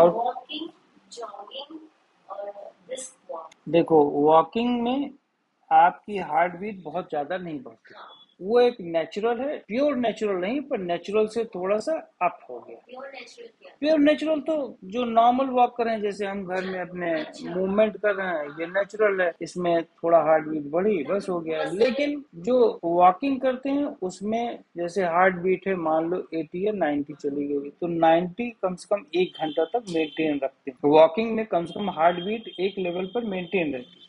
और देखो वॉकिंग में आपकी हार्ट बीट बहुत ज़्यादा नहीं बढ़ती। वो एक नेचुरल है प्योर नेचुरल नहीं पर नेचुरल से थोड़ा सा अप हो गया। प्योर नेचुरल तो जो नॉर्मल वॉक कर रहे हैं जैसे हम घर में अपने मूवमेंट कर रहे हैं ये नेचुरल है इसमें थोड़ा हार्ट बीट बढ़ी बस हो गया। लेकिन जो वॉकिंग करते हैं उसमें जैसे हार्ट बीट है मान लो एटी या 90 चली गई तो 90 कम से कम एक घंटा तक मेंटेन रखते हैं। वॉकिंग में कम से कम हार्ट बीट एक लेवल पर मेंटेन रहती है।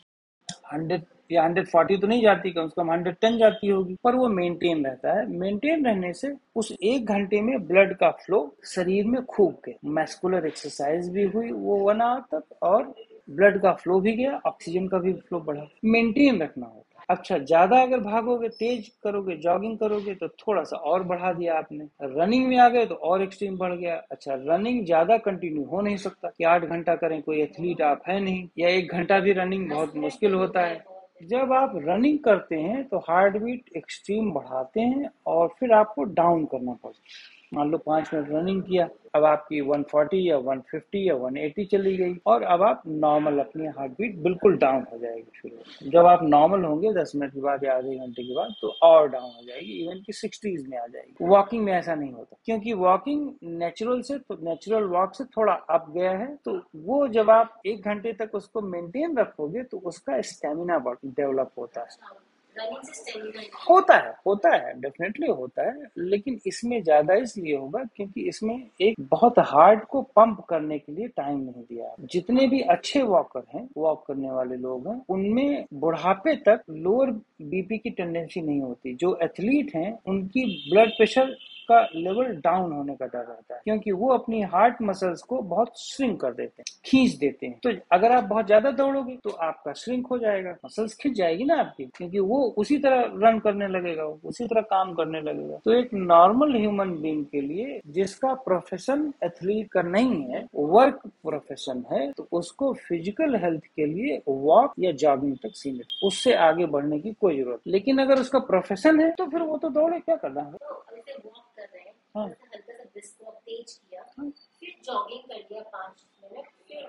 हंड्रेड या हंड्रेड फोर्टी तो नहीं जाती, कम से कम हंड्रेड टेन जाती होगी। पर वो मेंटेन रहता है। मेंटेन रहने से उस एक घंटे में ब्लड का फ्लो शरीर में खूब गया। मैस्कुलर एक्सरसाइज भी हुई, वो वन आवर तक और ब्लड का फ्लो भी गया ऑक्सीजन का भी फ्लो बढ़ा। मेंटेन रखना होगा अच्छा ज़्यादा अगर भागोगे, तेज करोगे जॉगिंग करोगे तो थोड़ा सा और बढ़ा दिया आपने। रनिंग में आ गए तो और एक्सट्रीम बढ़ गया। अच्छा रनिंग ज़्यादा कंटिन्यू हो नहीं सकता। कि आठ घंटा करें, कोई एथलीट आप है नहीं। या एक घंटा भी रनिंग बहुत मुश्किल होता है। जब आप रनिंग करते हैं तो हार्ट बीट एक्सट्रीम बढ़ाते हैं और फिर आपको डाउन करना पड़ता है। मान लो पाँच मिनट रनिंग किया, अब आपकी 140 या 150 या 180 चली गई और अब आप नॉर्मल अपनी हार्ट बीट बिल्कुल डाउन हो जाएगी शुरू जब आप नॉर्मल होंगे 10 मिनट के बाद या आधे घंटे के बाद तो और डाउन हो जाएगी इवन की सिक्सटीज में आ जाएगी। वॉकिंग में ऐसा नहीं होता, क्योंकि वॉकिंग नेचुरल से तो नेचुरल वॉक से थोड़ा अप गया है तो वो जब आप एक घंटे तक उसको मेंटेन रखोगे तो उसका स्टेमिना डेवलप होता है। होता है होता है डेफिनेटली होता है, लेकिन इसमें ज़्यादा इसलिए होगा क्योंकि इसमें एक बहुत हार्ड को पंप करने के लिए टाइम नहीं दिया जितने भी अच्छे वॉकर हैं वॉक करने वाले लोग हैं, उनमें बुढ़ापे तक लोअर बीपी की टेंडेंसी नहीं होती। जो एथलीट हैं, उनकी ब्लड प्रेशर का लेवल डाउन होने का डर रहता है, क्योंकि वो अपनी हार्ट मसल्स को बहुत श्रिंक कर देते हैं, खींच देते हैं। तो अगर आप बहुत ज़्यादा दौड़ोगे तो आपका श्रिंक हो जाएगा मसल्स खिंच जाएगी ना आपकी, क्योंकि वो उसी तरह रन करने लगेगा, उसी तरह काम करने लगेगा। तो एक नॉर्मल ह्यूमन बींग के लिए, जिसका प्रोफेशन एथलीट का नहीं है वर्क प्रोफेशन है तो उसको फ़िज़िकल हेल्थ के लिए वॉक या जॉगिंग तक सीमित, उससे आगे बढ़ने की कोई ज़रूरत लेकिन अगर उसका प्रोफेशन है तो फिर वो तो दौड़े, क्या करना है? तो हैं। हाँ। हल्का सा brisk तेज किया फिर जॉगिंग कर लिया पाँच मिनट फिर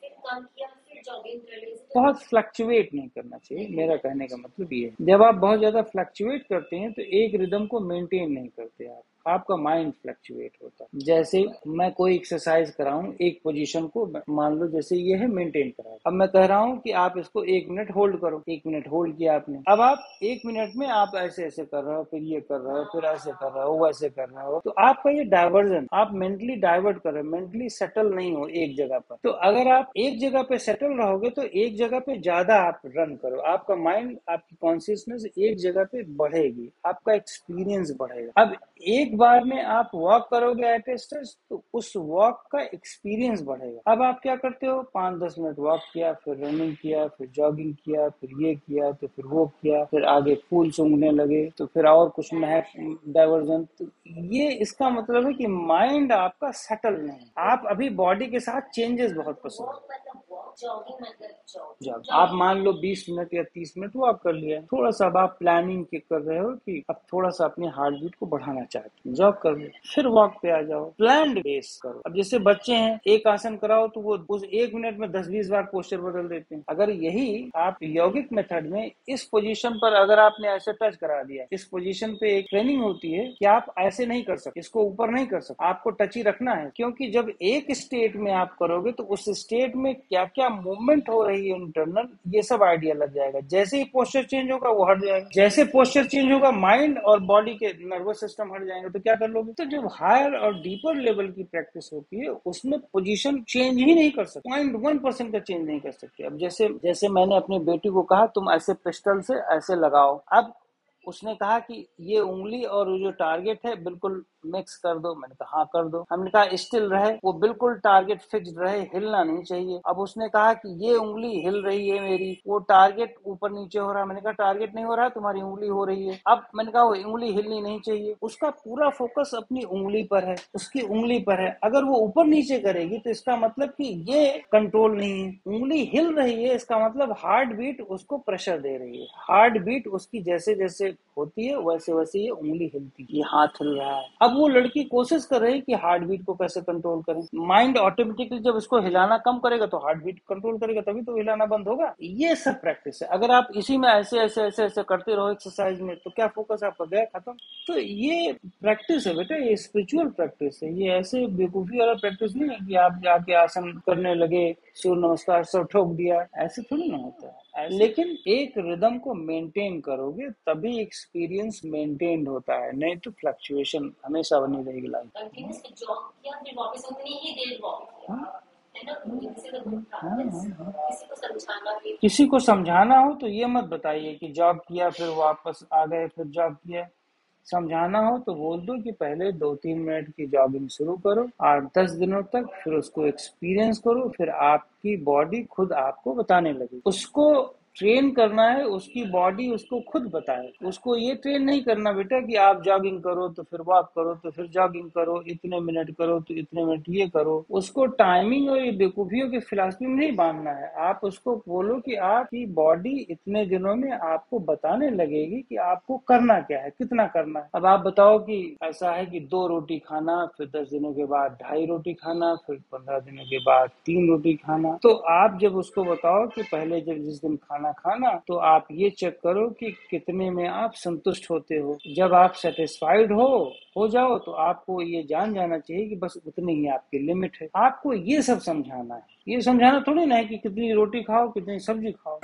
फिर कम किया फिर जॉगिंग कर ली तो बहुत फ्लक्चुएट नहीं करना चाहिए मेरा कहने का मतलब ये है। जब आप बहुत ज़्यादा फ्लक्चुएट करते हैं तो एक रिदम को मेंटेन नहीं करते आप। आपका माइंड फ्लक्चुएट होता है। जैसे मैं कोई एक्सरसाइज कराऊं, एक पोजीशन को मान लो जैसे ये है मेंटेन करा अब मैं कह रहा हूँ कि आप इसको एक मिनट होल्ड करो। एक मिनट होल्ड किया आपने। अब आप एक मिनट में आप ऐसे ऐसे कर रहे हो, फिर ये कर रहे हो, फिर ऐसे कर रहे हो, वैसे कर रहे हो। तो आपका ये डाइवर्जन आप मेंटली डाइवर्ट कर रहे हो। मेंटली सेटल नहीं हो एक जगह पर। तो अगर आप एक जगह पे सेटल रहोगे तो एक जगह पे ज़्यादा आप रन करो। आपका माइंड आपकी कॉन्सियसनेस एक जगह पे बढ़ेगी। आपका एक्सपीरियंस बढ़ेगा। अब एक बार में आप वॉक करोगे एट स्टेज तो उस वॉक का एक्सपीरियंस बढ़ेगा। अब आप क्या करते हो? पाँच दस मिनट वॉक किया, फिर रनिंग किया, फिर जॉगिंग किया, फिर ये किया तो फिर वो किया, फिर आगे फूल सूंघने लगे तो फिर और कुछ महक डाइवर्जन तो ये इसका मतलब है कि माइंड आपका सेटल नहीं आप अभी बॉडी के साथ चेंजेस बहुत पसंद वॉक जॉगिंग मतलब जॉग जब आप मान लो 20 मिनट या 30 मिनट वो आप कर लिया थोड़ा सा अब आप प्लानिंग के कर रहे हो कि अब थोड़ा सा अपने हार्ट बीट को बढ़ाना चाहते हैं। जॉग कर लो फिर वॉक पे आ जाओ। प्लान बेस करो। अब जैसे बच्चे हैं एक आसन कराओ तो वो उस एक मिनट में दस बीस बार पोस्टर बदल देते हैं। अगर यही आप यौगिक मेथड में इस पोजीशन पर अगर आपने ऐसे टच करा दिया इस पोजीशन पे एक ट्रेनिंग होती है कि आप ऐसे नहीं कर सकते इसको ऊपर नहीं कर सकते। आपको टच ही रखना है क्योंकि जब एक स्टेट में आप करोगे तो उस स्टेट में क्या क्या मूवमेंट हो रही है इंटरनल ये सब आइडिया लग जाएगा। जैसे ही पोस्टर चेंज होगा, वो हट जाएगा। जैसे पोस्टर चेंज होगा माइंड और बॉडी के नर्वस सिस्टम हट जाएँगे तो क्या कर लोगे? तो जब हायर और डीपर लेवल की प्रैक्टिस होती है, उसमें पोजीशन चेंज ही नहीं कर सकते। पॉइंट वन परसेंट का चेंज नहीं कर सकते। अब जैसे जैसे मैंने अपनी बेटी को कहा, तुम ऐसे पिस्टल से ऐसे लगाओ। अब उसने कहा कि ये उंगली और जो टारगेट है, बिल्कुल मिक्स कर दो। मैंने कहा हाँ कर दो। हमने कहा, स्टिल रहे। वो बिल्कुल टारगेट फिक्स रहे, हिलना नहीं चाहिए। अब उसने कहा कि, ये उंगली हिल रही है मेरी। वो टारगेट ऊपर नीचे हो रहा है। मैंने कहा टारगेट नहीं हो रहा, तुम्हारी उंगली हो रही है। अब मैंने कहा, वो उंगली हिलनी नहीं चाहिए। उसका पूरा फोकस अपनी उंगली पर है, उसकी उंगली पर है। अगर वो ऊपर नीचे करेगी तो इसका मतलब कि ये कंट्रोल नहीं है। उंगली हिल रही है, इसका मतलब हार्ट बीट उसको प्रेशर दे रही है। हार्ट बीट उसकी जैसे जैसे होती है वैसे वैसे ये उंगली हिलती है। हाथ हिल रहा है। अब अब वो लड़की कोशिश कर रही है कि हार्ट बीट को कैसे कंट्रोल करें। माइंड ऑटोमेटिकली जब उसको हिलाना कम करेगा तो हार्ट बीट कंट्रोल करेगा, तभी तो हिलाना बंद होगा। ये सब प्रैक्टिस है। अगर आप इसी में ऐसे ऐसे ऐसे ऐसे करते रहो एक्सरसाइज में तो क्या फोकस आपका गया खत्म? तो ये प्रैक्टिस है बेटा, ये स्पिरिचुअल प्रैक्टिस है। ये ऐसे बेवकूफ़ी वाला प्रैक्टिस नहीं है कि आप जाके आसन करने लगे, सूर्य नमस्कार, सब ठोक दिया। ऐसे थोड़ी ना होता है। लेकिन एक रिदम को मेंटेन करोगे तभी एक्सपीरियंस मेंटेन होता है नहीं तो फ्लक्चुएशन हमेशा बनी रहेगी लाइफ कंटिन्यूस जॉब किया फिर वापस उतनी ही हाँ। है ना? किसी को समझाना किसी को समझाना हो तो ये मत बताइए कि जॉब किया फिर वापस आ गए फिर जॉब किया। समझाना हो तो बोल दो कि पहले दो तीन मिनट की जॉगिंग शुरू करो, आठ दस दिनों तक, फिर उसको एक्सपीरियंस करो, फिर आपकी बॉडी खुद आपको बताने लगे। उसको ट्रेन करना है, उसकी बॉडी उसको खुद बताए। उसको ये ट्रेन नहीं करना बेटा कि आप जॉगिंग करो तो फिर वॉक करो तो फिर जॉगिंग करो, इतने मिनट करो तो इतने मिनट ये करो। उसको टाइमिंग और ये बेकूफियों की फिलासफी में नहीं बांधना है। आप उसको बोलो कि आपकी बॉडी इतने दिनों में आपको बताने लगेगी कि आपको करना क्या है, कितना करना है। अब आप बताओ कि ऐसा है कि दो रोटी खाना, फिर दस दिनों के बाद ढाई रोटी खाना, फिर पंद्रह दिनों के बाद तीन रोटी खाना। तो आप जब उसको बताओ कि पहले जब जिस दिन खाना खाना तो आप ये चेक करो कि कितने में आप संतुष्ट होते हो। जब आप सेटिस्फाइड हो हो जाओ तो आपको ये जान जाना चाहिए कि बस उतनी ही आपकी लिमिट है। आपको ये सब समझाना है। ये समझाना थोड़ी ना है कि कितनी रोटी खाओ, कितनी सब्ज़ी खाओ।